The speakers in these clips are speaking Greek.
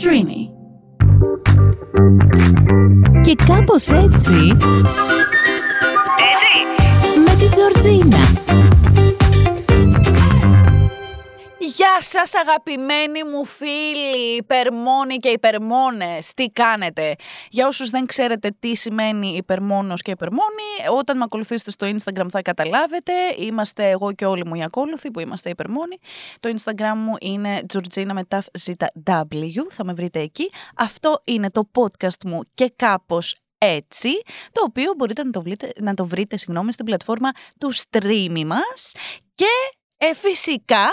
Streamy. Και κάπως έτσι... Γεια σας αγαπημένοι μου φίλοι, υπερμόνοι και υπερμόνες, τι κάνετε; Για όσους δεν ξέρετε τι σημαίνει υπερμόνος και υπερμόνη, όταν με ακολουθήσετε στο Instagram θα καταλάβετε. Είμαστε εγώ και όλοι μου οι ακόλουθοι που είμαστε υπερμόνοι. Το Instagram μου είναι Georgina με ταφ ZW, θα με βρείτε εκεί. Αυτό είναι το podcast μου και κάπως έτσι, το οποίο μπορείτε να το, βρείτε, να το βρείτε συγγνώμη, στην πλατφόρμα του streaming μας και ε, φυσικά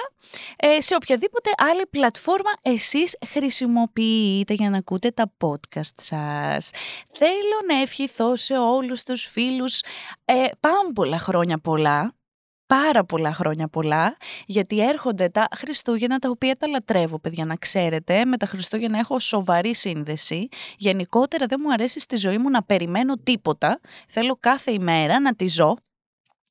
ε, σε οποιαδήποτε άλλη πλατφόρμα εσείς χρησιμοποιείτε για να ακούτε τα podcast σας. Θέλω να ευχηθώ σε όλους τους φίλους ε, πολλά χρόνια πολλά, πάρα πολλά χρόνια πολλά, γιατί έρχονται τα Χριστούγεννα τα οποία τα λατρεύω, παιδιά, να ξέρετε. Με τα Χριστούγεννα έχω σοβαρή σύνδεση. Γενικότερα δεν μου αρέσει στη ζωή μου να περιμένω τίποτα. Θέλω κάθε ημέρα να τη ζω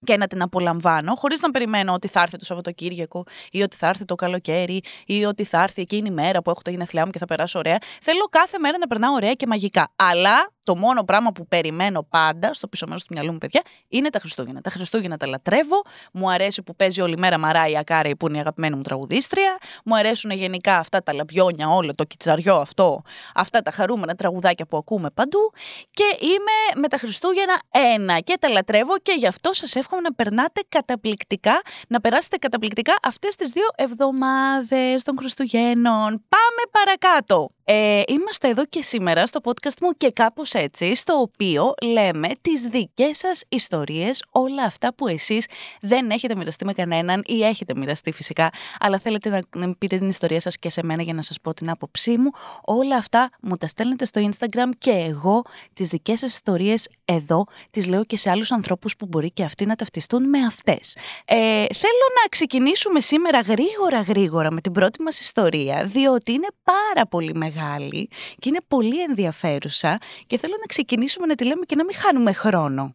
και να την απολαμβάνω, χωρίς να περιμένω ότι θα έρθει το Σαββατοκύριακο ή ότι θα έρθει το καλοκαίρι ή ότι θα έρθει εκείνη η μέρα που έχω το γενεθλιά μου και θα περάσω ωραία. Θέλω κάθε μέρα να περνάω ωραία και μαγικά. Αλλά το μόνο πράγμα που περιμένω πάντα στο πίσω μέρος του μυαλού μου, παιδιά, είναι τα Χριστούγεννα. Τα Χριστούγεννα τα λατρεύω. Μου αρέσει που παίζει όλη μέρα Μαράια Κάρη, που είναι η αγαπημένη μου τραγουδίστρια. Μου αρέσουν γενικά αυτά τα λαμπιόνια, όλο το κιτσαριό αυτό, αυτά τα χαρούμενα τραγουδάκια που ακούμε παντού. Και είμαι με τα Χριστούγεννα ένα και τα λατρεύω και γι' αυτό σας εύχομαι να περνάτε καταπληκτικά, να περάσετε καταπληκτικά αυτές τις δύο εβδομάδες των Χριστουγέννων. Πάμε παρακάτω. Ε, είμαστε εδώ και σήμερα στο podcast μου και κάπως έτσι, στο οποίο λέμε τις δικές σας ιστορίες, όλα αυτά που εσείς δεν έχετε μοιραστεί με κανέναν ή έχετε μοιραστεί φυσικά, αλλά θέλετε να πείτε την ιστορία σας και σε μένα για να σας πω την άποψή μου. Όλα αυτά μου τα στέλνετε στο Instagram και εγώ τις δικές σας ιστορίες εδώ τις λέω και σε άλλους ανθρώπους που μπορεί και αυτοί να ταυτιστούν με αυτές. Ε, θέλω να ξεκινήσουμε σήμερα γρήγορα γρήγορα με την πρώτη μας ιστορία, διότι είναι πάρα πολύ μεγάλη μεγάλη και είναι πολύ ενδιαφέρουσα και θέλω να ξεκινήσουμε να τη λέμε και να μην χάνουμε χρόνο.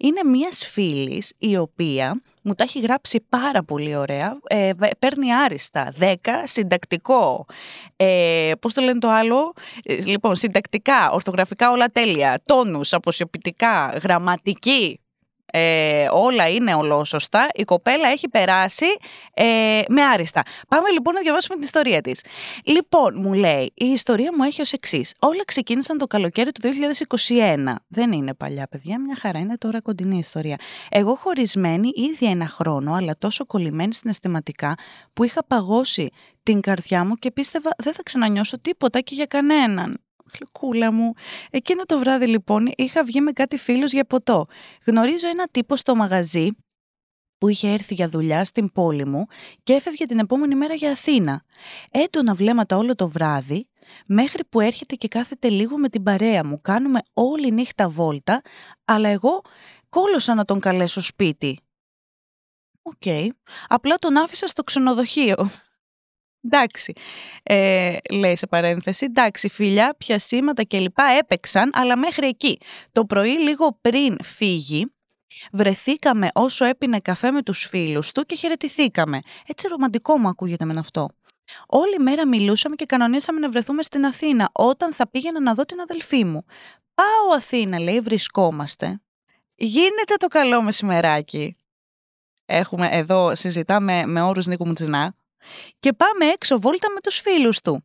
Είναι μιας φίλης η οποία μου τα έχει γράψει πάρα πολύ ωραία. Ε, παίρνει άριστα. 10, συντακτικό. Ε, Πώς το λένε το άλλο. Ε, λοιπόν, συντακτικά, ορθογραφικά όλα τέλεια. Τόνους, αποσιοποιητικά, γραμματική ε, όλα είναι ολόσωστα, η κοπέλα έχει περάσει ε, με άριστα. Πάμε λοιπόν να διαβάσουμε την ιστορία της. Λοιπόν, μου λέει, η ιστορία μου έχει ως εξής. Όλα ξεκίνησαν το καλοκαίρι του 2021. Δεν είναι παλιά, παιδιά, μια χαρά, είναι τώρα κοντινή ιστορία. Εγώ χωρισμένη ήδη ένα χρόνο, αλλά τόσο κολλημένη συναισθηματικά, που είχα παγώσει την καρδιά μου και πίστευα δεν θα ξανανιώσω τίποτα και για κανέναν. Γλυκούλα μου. Εκείνο το βράδυ λοιπόν είχα βγει με κάτι φίλους για ποτό. Γνωρίζω ένα τύπο στο μαγαζί που είχε έρθει για δουλειά στην πόλη μου και έφευγε την επόμενη μέρα για Αθήνα. Έντονα βλέμματα όλο το βράδυ, μέχρι που έρχεται και κάθεται λίγο με την παρέα μου. Κάνουμε όλη νύχτα βόλτα, αλλά εγώ κώλωσα να τον καλέσω σπίτι. Οκ. Απλά τον άφησα στο ξενοδοχείο. Εντάξει, ε, λέει σε παρένθεση, εντάξει φίλια, πιασίματα κλπ έπαιξαν, αλλά μέχρι εκεί. Το πρωί λίγο πριν φύγει, βρεθήκαμε όσο έπινε καφέ με τους φίλους του και χαιρετηθήκαμε. Έτσι ρομαντικό μου ακούγεται με αυτό. Όλη μέρα μιλούσαμε και κανονίσαμε να βρεθούμε στην Αθήνα όταν θα πήγαινα να δω την αδελφή μου. Πάω Αθήνα, λέει, βρισκόμαστε. Γίνεται το καλό μεσημεράκι. Έχουμε εδώ, συζητάμε με όρους Νίκου Μουτζινά και πάμε έξω βόλτα με τους φίλους του.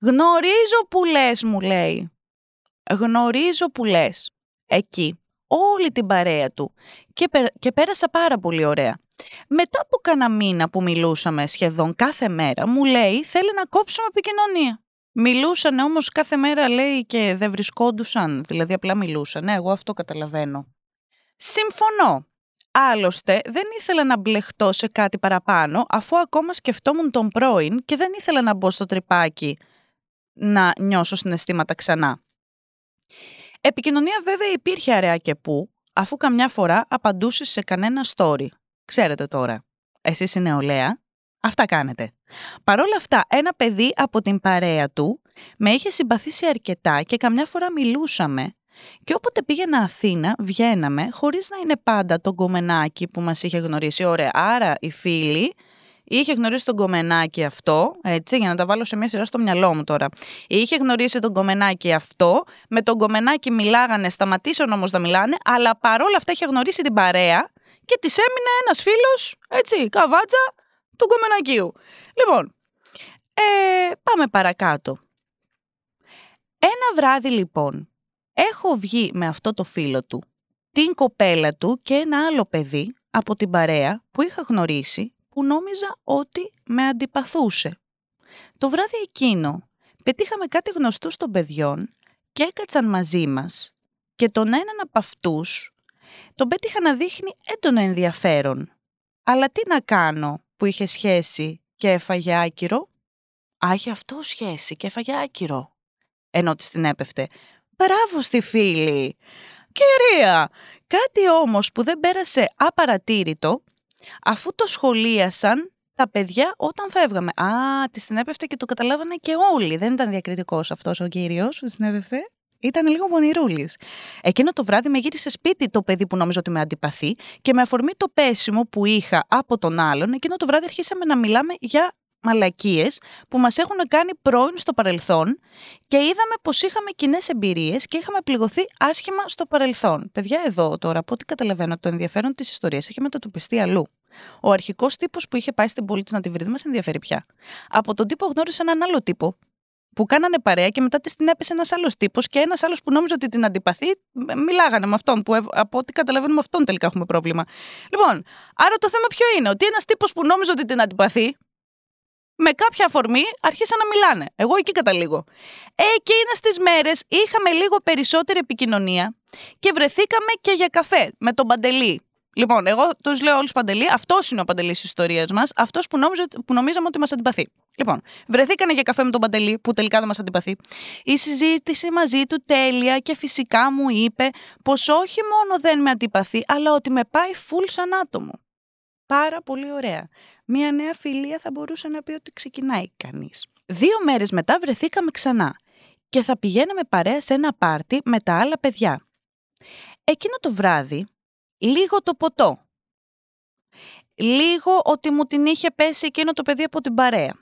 Γνωρίζω που λες, μου λέει. Γνωρίζω που λες. Εκεί. Όλη την παρέα του. Και, και πέρασα πάρα πολύ ωραία. Μετά από κάνα μήνα που μιλούσαμε σχεδόν κάθε μέρα, μου λέει θέλει να κόψουμε επικοινωνία. Μιλούσαν όμως κάθε μέρα λέει και δεν βρισκόντουσαν, δηλαδή απλά μιλούσαν. Ναι, εγώ αυτό καταλαβαίνω. Συμφωνώ. Άλλωστε, δεν ήθελα να μπλεχτώ σε κάτι παραπάνω, αφού ακόμα σκεφτόμουν τον πρώην και δεν ήθελα να μπω στο τρυπάκι να νιώσω συναισθήματα ξανά. Επικοινωνία βέβαια υπήρχε αραιά και πού, αφού καμιά φορά απαντούσε σε κανένα story. Ξέρετε τώρα, εσείς είναι νεολαία, αυτά κάνετε. Παρ' όλα αυτά, ένα παιδί από την παρέα του με είχε συμπαθήσει αρκετά και καμιά φορά μιλούσαμε και όποτε πήγαινα Αθήνα, βγαίναμε χωρίς να είναι πάντα το γκομενάκι που μας είχε γνωρίσει. Ωραία, άρα οι φίλοι είχε γνωρίσει τον κομμενάκι αυτό, έτσι, για να τα βάλω σε μια σειρά στο μυαλό μου τώρα. Είχε γνωρίσει τον κομμενάκι αυτό, με τον κομμενάκι μιλάγανε, σταματήσαν όμως να μιλάνε, αλλά παρόλα αυτά είχε γνωρίσει την παρέα και της έμεινε ένας φίλος, έτσι, καβάτσα του κομμενακίου. Λοιπόν, ε, πάμε παρακάτω. Ένα βράδυ λοιπόν, έχω βγει με αυτό το φίλο του, την κοπέλα του και ένα άλλο παιδί από την παρέα που είχα γνωρίσει που νόμιζα ότι με αντιπαθούσε. Το βράδυ εκείνο πετύχαμε κάτι γνωστού των παιδιών και έκατσαν μαζί μας και τον έναν από αυτούς τον πέτυχα να δείχνει έντονο ενδιαφέρον. Αλλά τι να κάνω που είχε σχέση και έφαγε άκυρο. Α, είχε αυτό σχέση και έφαγε άκυρο. Ενώ της την έπεφτε. Μπράβο στη φίλη. Κυρία, κάτι όμως που δεν πέρασε απαρατήρητο, αφού το σχολίασαν τα παιδιά όταν φεύγαμε. Α, τη την έπεφτε και το καταλάβανε και όλοι. Δεν ήταν διακριτικός αυτός ο κύριος που την έπεφτε. Ήταν λίγο πονηρούλης. Εκείνο το βράδυ με γύρισε σπίτι το παιδί που νόμιζε ότι με αντιπαθεί και με αφορμή το πέσιμο που είχα από τον άλλον, εκείνο το βράδυ αρχίσαμε να μιλάμε για μαλακίες που μας έχουν κάνει πρώην στο παρελθόν και είδαμε πως είχαμε κοινές εμπειρίες και είχαμε πληγωθεί άσχημα στο παρελθόν. Παιδιά, εδώ τώρα, από ό,τι καταλαβαίνω, το ενδιαφέρον της ιστορίας έχει μετατοπιστεί αλλού. Ο αρχικός τύπος που είχε πάει στην πόλη της να τη βρει δεν μας ενδιαφέρει πια. Από τον τύπο γνώρισε έναν άλλο τύπο που κάνανε παρέα και μετά της την έπεσε ένας άλλος τύπος και ένας άλλος που νόμιζε ότι την αντιπαθεί, μιλάγανε με αυτόν. Που από ό,τι καταλαβαίνουμε, με αυτόν τελικά έχουμε πρόβλημα. Λοιπόν, άρα το θέμα ποιο είναι, ότι ένας τύπος που νόμιζε ότι την αντιπαθεί, με κάποια αφορμή αρχίσαν να μιλάνε. Εγώ εκεί καταλήγω. Ε, εκείνε τι μέρες είχαμε λίγο περισσότερη επικοινωνία και βρεθήκαμε και για καφέ με τον Παντελή. Λοιπόν, εγώ τους λέω όλους Παντελή, αυτός είναι ο Παντελής της ιστορίας μας, αυτός που, που νομίζαμε ότι μας αντιπαθεί. Λοιπόν, βρεθήκανε για καφέ με τον Παντελή, που τελικά δεν μας αντιπαθεί. Η συζήτηση μαζί του τέλεια και φυσικά μου είπε πως όχι μόνο δεν με αντιπαθεί, αλλά ότι με πάει full σαν άτομο. Πάρα πολύ ωραία. Μία νέα φιλία θα μπορούσε να πει ότι ξεκινάει κανείς. Δύο μέρες μετά βρεθήκαμε ξανά και θα πηγαίναμε παρέα σε ένα πάρτι με τα άλλα παιδιά. Εκείνο το βράδυ, λίγο το ποτό. Λίγο ότι μου την είχε πέσει εκείνο το παιδί από την παρέα.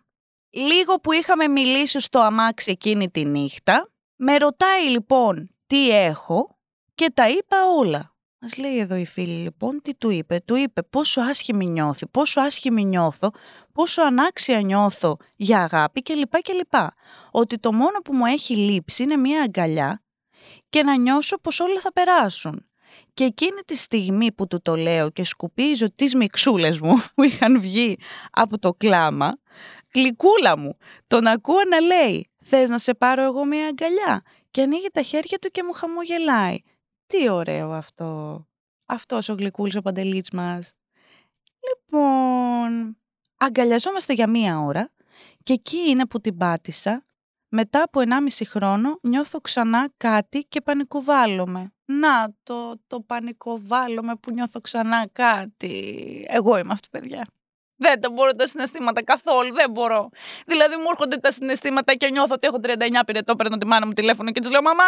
Λίγο που είχαμε μιλήσει στο αμάξι εκείνη τη νύχτα, με ρωτάει λοιπόν τι έχω και τα είπα όλα. Μας λέει εδώ η φίλη λοιπόν τι του είπε. Του είπε πόσο άσχημη νιώθει, πόσο άσχημη νιώθω, πόσο ανάξια νιώθω για αγάπη κλπ. κλπ. Ότι το μόνο που μου έχει λείψει είναι μια αγκαλιά και να νιώσω πως όλα θα περάσουν. Και εκείνη τη στιγμή που του το λέω και σκουπίζω τις μιξούλες μου που είχαν βγει από το κλάμα, γλυκούλα μου, τον ακούω να λέει «Θες να σε πάρω εγώ μια αγκαλιά» και ανοίγει τα χέρια του και μου χαμογελάει. Τι ωραίο αυτό. Αυτός ο γλυκούλης ο παντελής μας. Λοιπόν, αγκαλιαζόμαστε για μία ώρα και εκεί είναι που την πάτησα. Μετά από 1,5 χρόνο νιώθω ξανά κάτι και πανικοβάλλομαι. Να το, το πανικοβάλλομαι που νιώθω ξανά κάτι. Εγώ είμαι αυτή παιδιά. Δεν τα μπορώ τα συναισθήματα καθόλου. Δεν μπορώ. Δηλαδή μου έρχονται τα συναισθήματα και νιώθω ότι έχω 39 πυρετό. Παίρνω τη μάνα μου τηλέφωνο και της λέω Μαμά,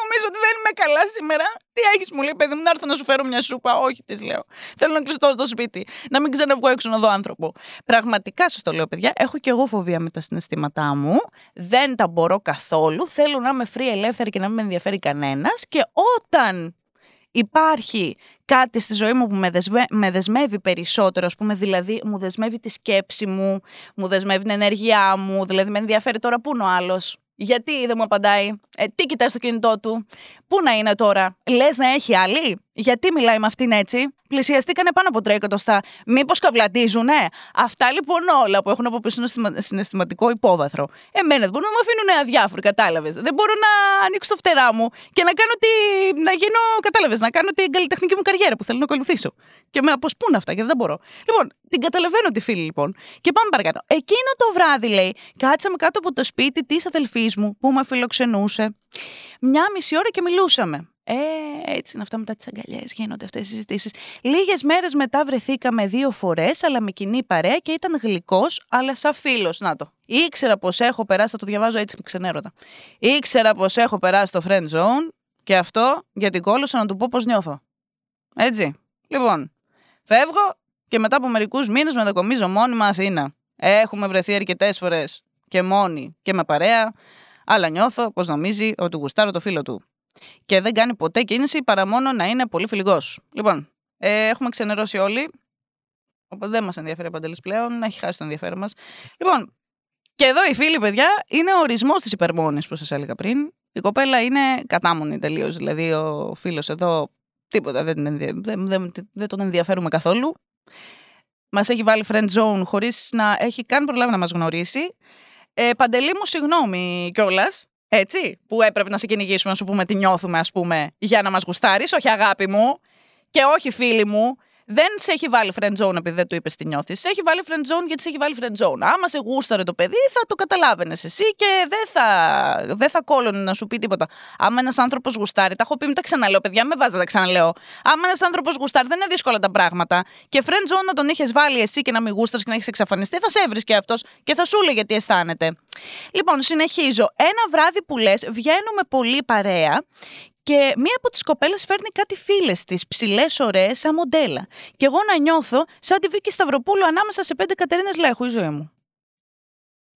Νομίζω ότι δεν είμαι καλά σήμερα. Τι έχεις, μου λέει, παιδί μου, να έρθω να σου φέρω μια σούπα. Όχι, της λέω. Θέλω να κλειστώ στο σπίτι. Να μην ξαναβγώ έξω να δω άνθρωπο. Πραγματικά σας το λέω, παιδιά. Έχω και εγώ φοβία με τα συναισθήματά μου. Δεν τα μπορώ καθόλου. Θέλω να είμαι free ελεύθερη και να μην με ενδιαφέρει κανένας. Και όταν υπάρχει κάτι στη ζωή μου που με, με δεσμεύει περισσότερο, ας πούμε, δηλαδή μου δεσμεύει τη σκέψη μου, μου δεσμεύει την ενέργειά μου, δηλαδή με ενδιαφέρει τώρα πού είναι ο άλλος. Γιατί δεν μου απαντάει, ε, τι κοιτάει στο κινητό του, πού να είναι τώρα, λες να έχει άλλη, γιατί μιλάει με αυτήν έτσι; Πλησιαστήκανε πάνω από τρία εκατοστά. Μήπως καβλαντίζουνε; Αυτά λοιπόν όλα που έχουν από πίσω ένα συναισθηματικό υπόβαθρο. Εμένα δεν μπορούν να με αφήνουν αδιάφοροι, κατάλαβες. Δεν μπορώ να ανοίξω το φτερά μου και να κάνω τη. να γίνω, κατάλαβες, να κάνω την καλλιτεχνική μου καριέρα που θέλω να ακολουθήσω. Και με αποσπούν αυτά και δεν μπορώ. Λοιπόν, την καταλαβαίνω τη φίλη λοιπόν. Και πάμε παρακάτω. Εκείνο το βράδυ λέει, κάτσαμε κάτω από το σπίτι της αδελφής μου που με φιλοξενούσε. Μια μισή ώρα και μιλούσαμε. Ε, έτσι είναι αυτά μετά τις αγκαλιές. Γίνονται αυτές οι συζητήσεις. Λίγες μέρες μετά βρεθήκαμε δύο φορές, αλλά με κοινή παρέα και ήταν γλυκός, αλλά σαν φίλος. Να το. Ήξερα πως έχω περάσει, θα το διαβάζω έτσι με ξενέρωτα. Ήξερα πως έχω περάσει το friend zone και αυτό γιατί κόλλωσα να του πω πώ νιώθω. Έτσι. Λοιπόν, φεύγω, Και μετά από μερικούς μήνες μετακομίζω μόνιμα Αθήνα. Έχουμε βρεθεί αρκετές φορές και μόνοι και με παρέα, αλλά νιώθω πως νομίζει ότι γουστάρω το φίλο του. Και δεν κάνει ποτέ κίνηση παρά μόνο να είναι πολύ φιλικός. Λοιπόν, ε, έχουμε ξενερώσει όλοι. Οπότε δεν μας ενδιαφέρει ο Παντελής πλέον, έχει χάσει το ενδιαφέρον μας. Λοιπόν, και εδώ οι φίλοι, παιδιά, είναι ο ορισμός της υπερμόνης που σας έλεγα πριν. Η κοπέλα είναι κατάμονη τελείως. Δηλαδή, ο φίλος εδώ τίποτα δεν, δεν, δεν, δεν τον ενδιαφέρουμε καθόλου. Μας έχει βάλει friend zone χωρίς να έχει καν προλάβει να μας γνωρίσει. Ε, Παντελή μου, συγγνώμη κιόλας. Έτσι, που έπρεπε να σε κυνηγήσουμε, να σου πούμε τι νιώθουμε, ας πούμε, για να μας γουστάρεις. Όχι αγάπη μου και όχι φίλοι μου δεν σε έχει βάλει friend zone επειδή δεν του είπες τι νιώθεις. Σε έχει βάλει friend zone γιατί σε έχει βάλει friend zone. Άμα σε γούσταρε το παιδί, θα το καταλάβαινες εσύ και δεν θα, δεν θα κόλλωνε να σου πει τίποτα. Άμα ένας άνθρωπος γουστάρει, τα έχω πει, μην τα ξαναλέω, παιδιά, με βάζετε τα ξαναλέω. Άμα ένας άνθρωπος γουστάρει, δεν είναι δύσκολα τα πράγματα. Και friend zone να τον είχες βάλει εσύ και να μην γούσταρες και να έχεις εξαφανιστεί, θα σε έβρισκε αυτός και θα σου έλεγε τι αισθάνεται. Λοιπόν, συνεχίζω. Ένα βράδυ που λες, βγαίνουμε πολύ παρέα και μία από τις κοπέλες φέρνει κάτι φίλες της, ψηλές, ωραίες, σαν μοντέλα. Και εγώ να νιώθω σαν τη Βίκη Σταυροπούλου ανάμεσα σε πέντε Κατερίνες Λέχου η ζωή μου.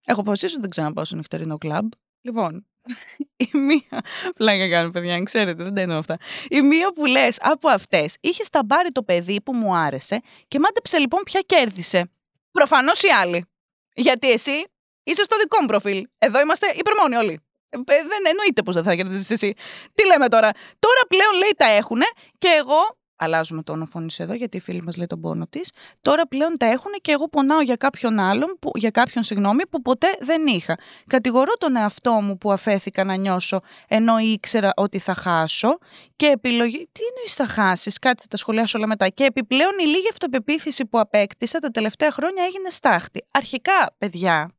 Έχω αποφασίσει ότι δεν ξαναπάω στο νυχτερινό κλαμπ. Λοιπόν, η μία. Πλάκα κάνω, παιδιά, ξέρετε, δεν τα εννοώ αυτά. Η μία που λες από αυτές είχε σταμπάρει το παιδί που μου άρεσε και μάντεψε λοιπόν ποια κέρδισε. Προφανώς η άλλη. Γιατί εσύ είσαι στο δικό μου προφίλ. Εδώ είμαστε υπερμόνοι όλοι. Ε, δεν εννοείται πως δεν θα κερδίσεις εσύ. Τι λέμε τώρα; Τώρα πλέον λέει τα έχουνε και εγώ. Αλλάζουμε το όνομα εδώ, γιατί η φίλη μας λέει τον πόνο της. Τώρα πλέον τα έχουν και εγώ πονάω για κάποιον άλλον, που, για κάποιον συγγνώμη, που ποτέ δεν είχα. Κατηγορώ τον εαυτό μου που αφέθηκα να νιώσω ενώ ήξερα ότι θα χάσω. Και επιλογή. Τι εννοείς θα χάσεις, κάτι θα τα σχολιάσω όλα μετά. Και επιπλέον η λίγη αυτοπεποίθηση που απέκτησα τα τελευταία χρόνια έγινε στάχτη. Αρχικά, παιδιά,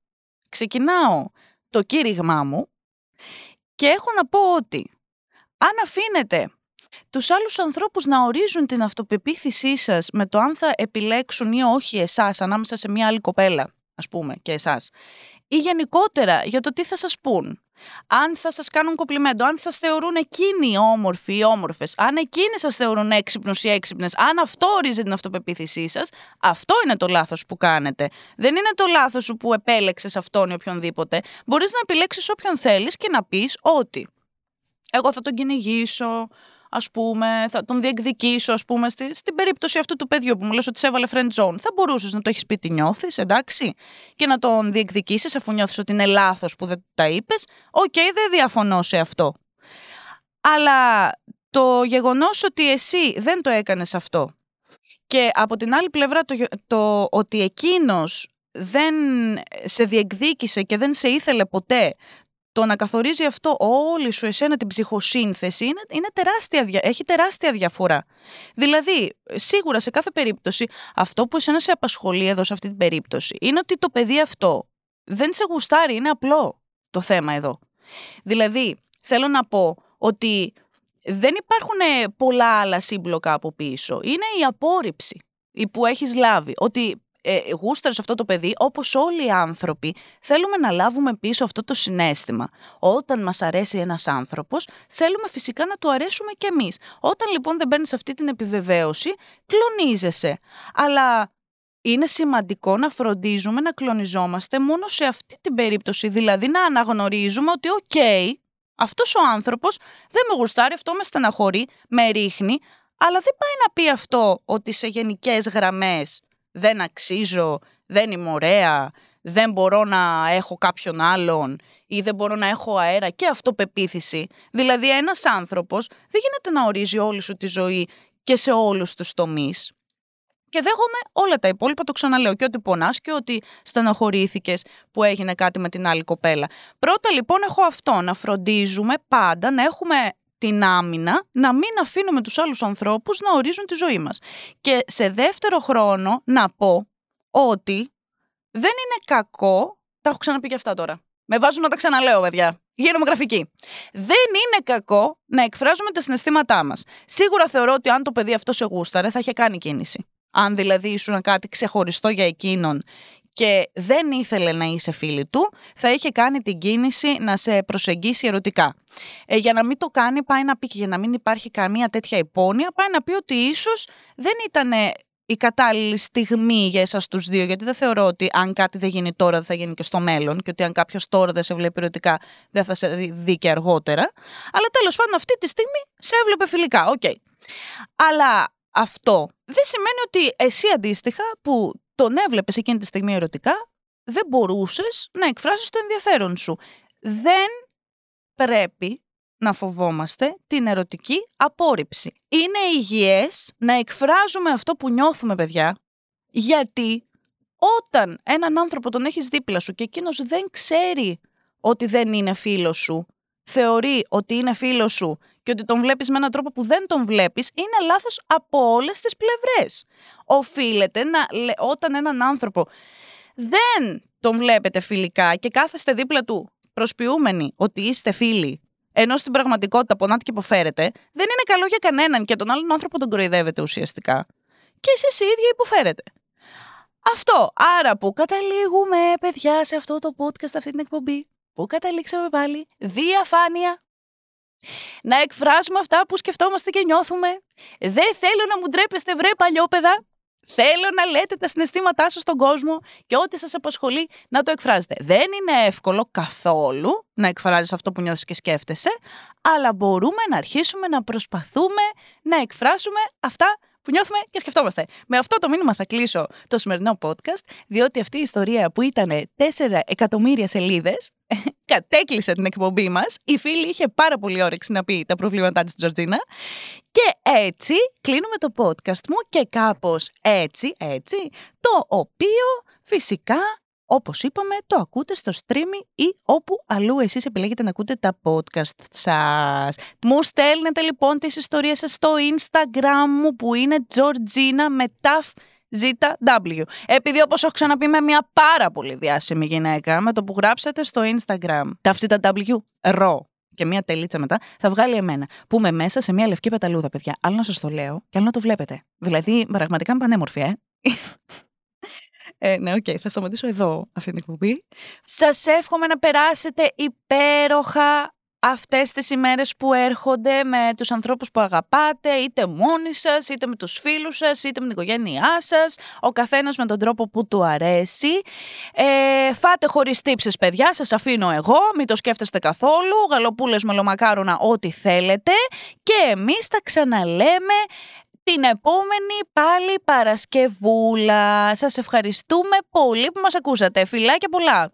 ξεκινάω το κήρυγμά μου και έχω να πω ότι αν αφήνετε τους άλλους ανθρώπους να ορίζουν την αυτοπεποίθησή σας με το αν θα επιλέξουν ή όχι εσάς ανάμεσα σε μια άλλη κοπέλα, ας πούμε, και εσάς, ή γενικότερα για το τι θα σας πούν, αν θα σας κάνουν κοπλιμέντο, αν σας θεωρούν εκείνοι όμορφοι ή όμορφες, αν εκείνοι σας θεωρούν έξυπνους ή έξυπνες, αν αυτό ορίζει την αυτοπεποίθησή σας, αυτό είναι το λάθος που κάνετε. Δεν είναι το λάθος σου που επέλεξες αυτόν ή οποιονδήποτε. Μπορείς να επιλέξεις όποιον θέλεις και να πεις ότι εγώ θα τον κυνηγήσω, ας πούμε, θα τον διεκδικήσω, ας πούμε, στη, στην περίπτωση αυτού του παιδιού που μου λες ότι σε έβαλε friend zone. Θα μπορούσες να το έχεις πει τι νιώθεις, εντάξει, και να τον διεκδικήσεις αφού νιώθεις ότι είναι λάθος που δεν τα είπες. Οκ, δεν διαφωνώ σε αυτό. Αλλά το γεγονός ότι εσύ δεν το έκανες αυτό και από την άλλη πλευρά το, το ότι εκείνος δεν σε διεκδίκησε και δεν σε ήθελε ποτέ το να καθορίζει αυτό όλη σου εσένα την ψυχοσύνθεση είναι, είναι τεράστια, έχει τεράστια διαφορά. Δηλαδή, σίγουρα σε κάθε περίπτωση, αυτό που εσένα σε απασχολεί εδώ σε αυτή την περίπτωση είναι ότι το παιδί αυτό δεν σε γουστάρει, είναι απλό το θέμα εδώ. Δηλαδή, θέλω να πω ότι δεν υπάρχουν πολλά άλλα σύμπλοκα από πίσω. Είναι η απόρριψη που έχεις λάβει. Ότι ε, γούσταρες αυτό το παιδί, όπως όλοι οι άνθρωποι, θέλουμε να λάβουμε πίσω αυτό το συνέστημα. Όταν μας αρέσει ένας άνθρωπος, θέλουμε φυσικά να του αρέσουμε κι εμείς. Όταν λοιπόν δεν παίρνεις αυτή την επιβεβαίωση, κλονίζεσαι. Αλλά είναι σημαντικό να φροντίζουμε να κλονιζόμαστε μόνο σε αυτή την περίπτωση. Δηλαδή να αναγνωρίζουμε ότι, OK, okay, αυτός ο άνθρωπος δεν με γουστάρει, αυτό με στεναχωρεί, με ρίχνει, αλλά δεν πάει να πει αυτό ότι σε γενικές γραμμές δεν αξίζω, δεν είμαι ωραία, δεν μπορώ να έχω κάποιον άλλον ή δεν μπορώ να έχω αέρα και αυτοπεποίθηση. Δηλαδή ένας άνθρωπος δεν γίνεται να ορίζει όλη σου τη ζωή και σε όλους τους τομείς. Και δέχομαι όλα τα υπόλοιπα, το ξαναλέω, και ότι πονάς και ότι στεναχωρήθηκες που έγινε κάτι με την άλλη κοπέλα. Πρώτα λοιπόν έχω αυτό, να φροντίζουμε πάντα να έχουμε την άμυνα να μην αφήνουμε τους άλλους ανθρώπους να ορίζουν τη ζωή μας. Και σε δεύτερο χρόνο να πω ότι δεν είναι κακό, τα έχω ξαναπεί και αυτά τώρα, με βάζουν να τα ξαναλέω παιδιά, γίνομαι γραφική. Δεν είναι κακό να εκφράζουμε τα συναισθήματά μας. Σίγουρα θεωρώ ότι αν το παιδί αυτό σε γούσταρε θα είχε κάνει κίνηση. Αν δηλαδή ήσουν κάτι ξεχωριστό για εκείνον και δεν ήθελε να είσαι φίλη του, θα είχε κάνει την κίνηση να σε προσεγγίσει ερωτικά. Ε, για να μην το κάνει, πάει να πει και για να μην υπάρχει καμία τέτοια υπόνοια, πάει να πει ότι ίσως δεν ήταν η κατάλληλη στιγμή για εσάς τους δύο, γιατί δεν θεωρώ ότι αν κάτι δεν γίνει τώρα δεν θα γίνει και στο μέλλον και ότι αν κάποιος τώρα δεν σε βλέπει ερωτικά δεν θα σε δει και αργότερα. Αλλά τέλος πάντων αυτή τη στιγμή σε έβλεπε φιλικά. Οκ. Αλλά αυτό δεν σημαίνει ότι εσύ αντίστοιχα που τον έβλεπες εκείνη τη στιγμή ερωτικά δεν μπορούσες να εκφράσεις το ενδιαφέρον σου. Δεν πρέπει να φοβόμαστε την ερωτική απόρριψη. Είναι υγιές να εκφράζουμε αυτό που νιώθουμε, παιδιά, γιατί όταν έναν άνθρωπο τον έχεις δίπλα σου και εκείνος δεν ξέρει ότι δεν είναι φίλος σου, θεωρεί ότι είναι φίλος σου και ότι τον βλέπεις με έναν τρόπο που δεν τον βλέπεις, είναι λάθος από όλες τις πλευρές. Οφείλεται να, όταν έναν άνθρωπο δεν τον βλέπετε φιλικά και κάθεστε δίπλα του προσποιούμενοι ότι είστε φίλοι ενώ στην πραγματικότητα πονάτε και υποφέρετε, δεν είναι καλό για κανέναν και τον άλλον άνθρωπο τον κοροϊδεύετε ουσιαστικά. Και εσείς οι ίδιοι υποφέρετε. Αυτό. Άρα που καταλήγουμε, παιδιά, σε αυτό το podcast, αυτή την εκπομπή. Πού καταλήξαμε πάλι; Διαφάνεια. Να εκφράσουμε αυτά που σκεφτόμαστε και νιώθουμε. Δεν θέλω να μου ντρέπεστε βρε παλιόπαιδα. Θέλω να λέτε τα συναισθήματά σας στον κόσμο και ό,τι σας απασχολεί να το εκφράζετε. Δεν είναι εύκολο καθόλου να εκφράζεις αυτό που νιώθεις και σκέφτεσαι, αλλά μπορούμε να αρχίσουμε να προσπαθούμε να εκφράσουμε αυτά που νιώθουμε και σκεφτόμαστε. Με αυτό το μήνυμα θα κλείσω το σημερινό podcast, διότι αυτή η ιστορία που ήταν 4 εκατομμύρια σελίδες κατέκλυσε την εκπομπή μας. Η φίλη είχε πάρα πολύ όρεξη να πει τα προβλήματά της Τζορτζίνα. Και έτσι κλείνουμε το podcast μου και κάπως έτσι, έτσι, το οποίο φυσικά όπως είπαμε, το ακούτε στο streaming ή όπου αλλού εσείς επιλέγετε να ακούτε τα podcast σας. Μου στέλνετε λοιπόν τις ιστορίες σας στο Instagram μου που είναι Georgina με ταυ ZW. Επειδή όπως έχω ξαναπεί με μια πάρα πολύ διάσημη γυναίκα, με το που γράψετε στο Instagram ZW ρο και μια τελίτσα μετά, θα βγάλει εμένα. Που είμαι μέσα σε μια λευκή πεταλούδα, παιδιά. Άλλο να σας το λέω και άλλο να το βλέπετε. Δηλαδή, πραγματικά είμαι πανέμορφη, ε. Ε, ναι, OK, okay, θα σταματήσω εδώ αυτή την εκπομπή. Σας εύχομαι να περάσετε υπέροχα αυτές τις ημέρες που έρχονται με τους ανθρώπους που αγαπάτε, είτε μόνοι σας, είτε με τους φίλους σας, είτε με την οικογένειά σας, ο καθένας με τον τρόπο που του αρέσει. Ε, φάτε χωρίς τύψεις παιδιά, σας αφήνω εγώ, μην το σκέφτεστε καθόλου, γαλοπούλες μελομακάρονα, ό,τι θέλετε και εμείς τα ξαναλέμε την επόμενη πάλι Παρασκευούλα. Σας ευχαριστούμε πολύ που μας ακούσατε. Φιλάκια πολλά.